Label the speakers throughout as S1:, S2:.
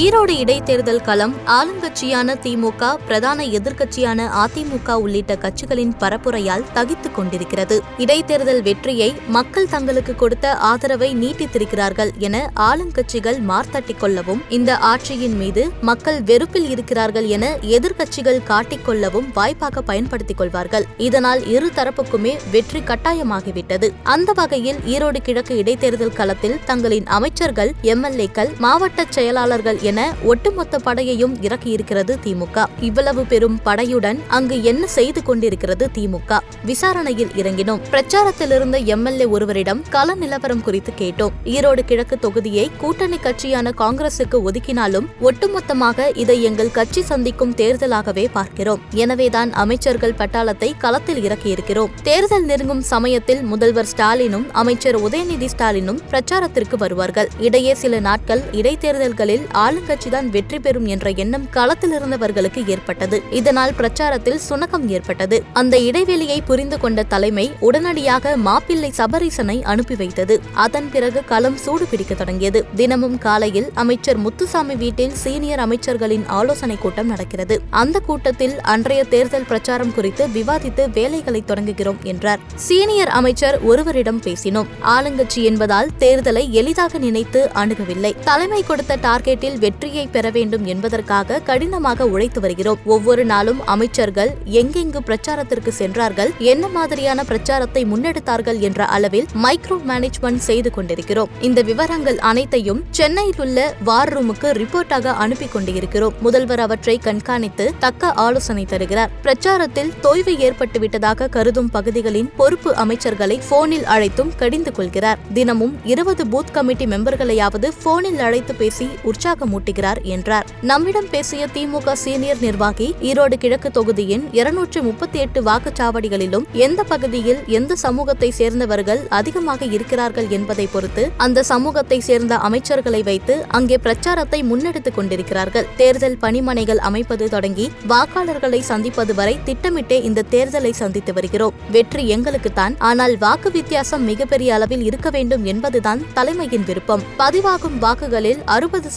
S1: ஈரோடு இடைத்தேர்தல் களம் ஆளுங்கட்சியான திமுக பிரதான எதிர்க்கட்சியான அதிமுக உள்ளிட்ட கட்சிகளின் பரப்புரையால் தகித்துக் கொண்டிருக்கிறது. இடைத்தேர்தல் வெற்றியை மக்கள் தங்களுக்கு கொடுத்த ஆதரவை நீட்டித்திருக்கிறார்கள் என ஆளுங்கட்சிகள் மார்த்தட்டிக் கொள்ளவும் இந்த ஆட்சியின் மீது மக்கள் வெறுப்பில் இருக்கிறார்கள் என எதிர்க்கட்சிகள் காட்டிக்கொள்ளவும் வாய்ப்பாக பயன்படுத்திக் கொள்வார்கள். இதனால் இரு தரப்புக்குமே வெற்றி கட்டாயமாகிவிட்டது. அந்த வகையில் ஈரோடு கிழக்கு இடைத்தேர்தல் களத்தில் தங்களின் அமைச்சர்கள் எம்எல்ஏக்கள் மாவட்ட செயலாளர்கள் என ஒட்டுமொத்த படையையும் இறக்கியிருக்கிறது திமுக. இவ்வளவு பெரும் படையுடன் அங்கு என்ன செய்து கொண்டிருக்கிறது திமுக. விசாரணையில் இறங்கினோம். பிரச்சாரத்தில் இருந்த எம்எல்ஏ ஒருவரிடம் கள நிலவரம் குறித்து கேட்டோம். ஈரோடு கிழக்கு தொகுதியை கூட்டணி கட்சியான காங்கிரசுக்கு ஒதுக்கினாலும் ஒட்டுமொத்தமாக இதை எங்கள் கட்சி சந்திக்கும் தேர்தலாகவே பார்க்கிறோம். எனவேதான் அமைச்சர்கள் பட்டாளத்தை களத்தில் இறக்கியிருக்கிறோம். தேர்தல் நெருங்கும் சமயத்தில் முதல்வர் ஸ்டாலினும் அமைச்சர் உதயநிதி ஸ்டாலினும் பிரச்சாரத்திற்கு வருவார்கள். இடையே சில நாட்கள் இடைத்தேர்தல்களில் ஆளுங்கட்சிதான் வெற்றி பெறும் என்ற எண்ணம் களத்தில் இருந்தவர்களுக்கு ஏற்பட்டது. இதனால் பிரச்சாரத்தில் சுணக்கம் ஏற்பட்டது. அந்த இடைவெளியை புரிந்து கொண்ட தலைமை உடனடியாக மாப்பிள்ளை சபரீசனை அனுப்பி வைத்தது. அதன் பிறகு களம் சூடு பிடிக்க தொடங்கியது. தினமும் காலையில் அமைச்சர் முத்துசாமி வீட்டில் சீனியர் அமைச்சர்களின் ஆலோசனை கூட்டம் நடக்கிறது. அந்த கூட்டத்தில் அன்றைய தேர்தல் பிரச்சாரம் குறித்து விவாதித்து வேலைகளை தொடங்குகிறோம் என்றார். சீனியர் அமைச்சர் ஒருவரிடம் பேசினோம். ஆளுங்கட்சி என்பதால் தேர்தலை எளிதாக நினைத்து அணுகவில்லை. தலைமை கொடுத்த டார்கெட்டில் வெற்றியை பெற வேண்டும் என்பதற்காக கடினமாக உழைத்து வருகிறோம். ஒவ்வொரு நாளும் அமைச்சர்கள் எங்கெங்கு பிரச்சாரத்திற்கு சென்றார்கள் என்ன மாதிரியான பிரச்சாரத்தை முன்னெடுத்தார்கள் என்ற அளவில் மைக்ரோ மேனேஜ்மெண்ட் செய்து கொண்டிருக்கிறோம். இந்த விவரங்கள் அனைத்தையும் சென்னையில் உள்ள வார் ரூமுக்கு ரிப்போர்ட்டாக அனுப்பி கொண்டிருக்கிறோம். முதல்வர் அவற்றை கண்காணித்து தக்க ஆலோசனை தருகிறார். பிரச்சாரத்தில் தொய்வு ஏற்பட்டுவிட்டதாக கருதும் பகுதிகளின் பொறுப்பு அமைச்சர்களை போனில் அழைத்தும் கடிந்து கொள்கிறார். தினமும் இருபது பூத் கமிட்டி மெம்பர்களையாவது போனில் அழைத்து பேசி உற்சாகம் மூட்டுகிறார் என்றார். நம்மிடம் பேசிய திமுக சீனியர் நிர்வாகி ஈரோடு கிழக்கு தொகுதியின் இருநூற்று முப்பத்தி எட்டு வாக்குச்சாவடிகளிலும் எந்த பகுதியில் எந்த சமூகத்தை சேர்ந்தவர்கள் அதிகமாக இருக்கிறார்கள் என்பதை பொறுத்து அந்த சமூகத்தை சேர்ந்த அமைச்சர்களை வைத்து அங்கே பிரச்சாரத்தை முன்னெடுத்துக் கொண்டிருக்கிறார்கள். தேர்தல் பணிமனைகள் அமைப்பது தொடங்கி வாக்காளர்களை சந்திப்பது வரை திட்டமிட்டே இந்த தேர்தலை சந்தித்து வருகிறோம். வெற்றி எங்களுக்குத்தான். ஆனால் வாக்கு வித்தியாசம் மிகப்பெரிய அளவில் இருக்க வேண்டும் என்பதுதான் தலைமையின் விருப்பம். பதிவாகும் வாக்குகளில் அறுபது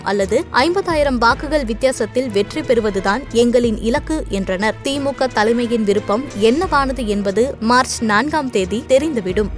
S1: சதவீதம் அல்லது ஐம்பதாயிரம் வாக்குகள் வித்தியாசத்தில் வெற்றி பெறுவதுதான் எங்களின் இலக்கு என்றனர். திமுக தலைமையின் விருப்பம் என்னவானது என்பது மார்ச் நான்காம் தேதி தெரிந்துவிடும்.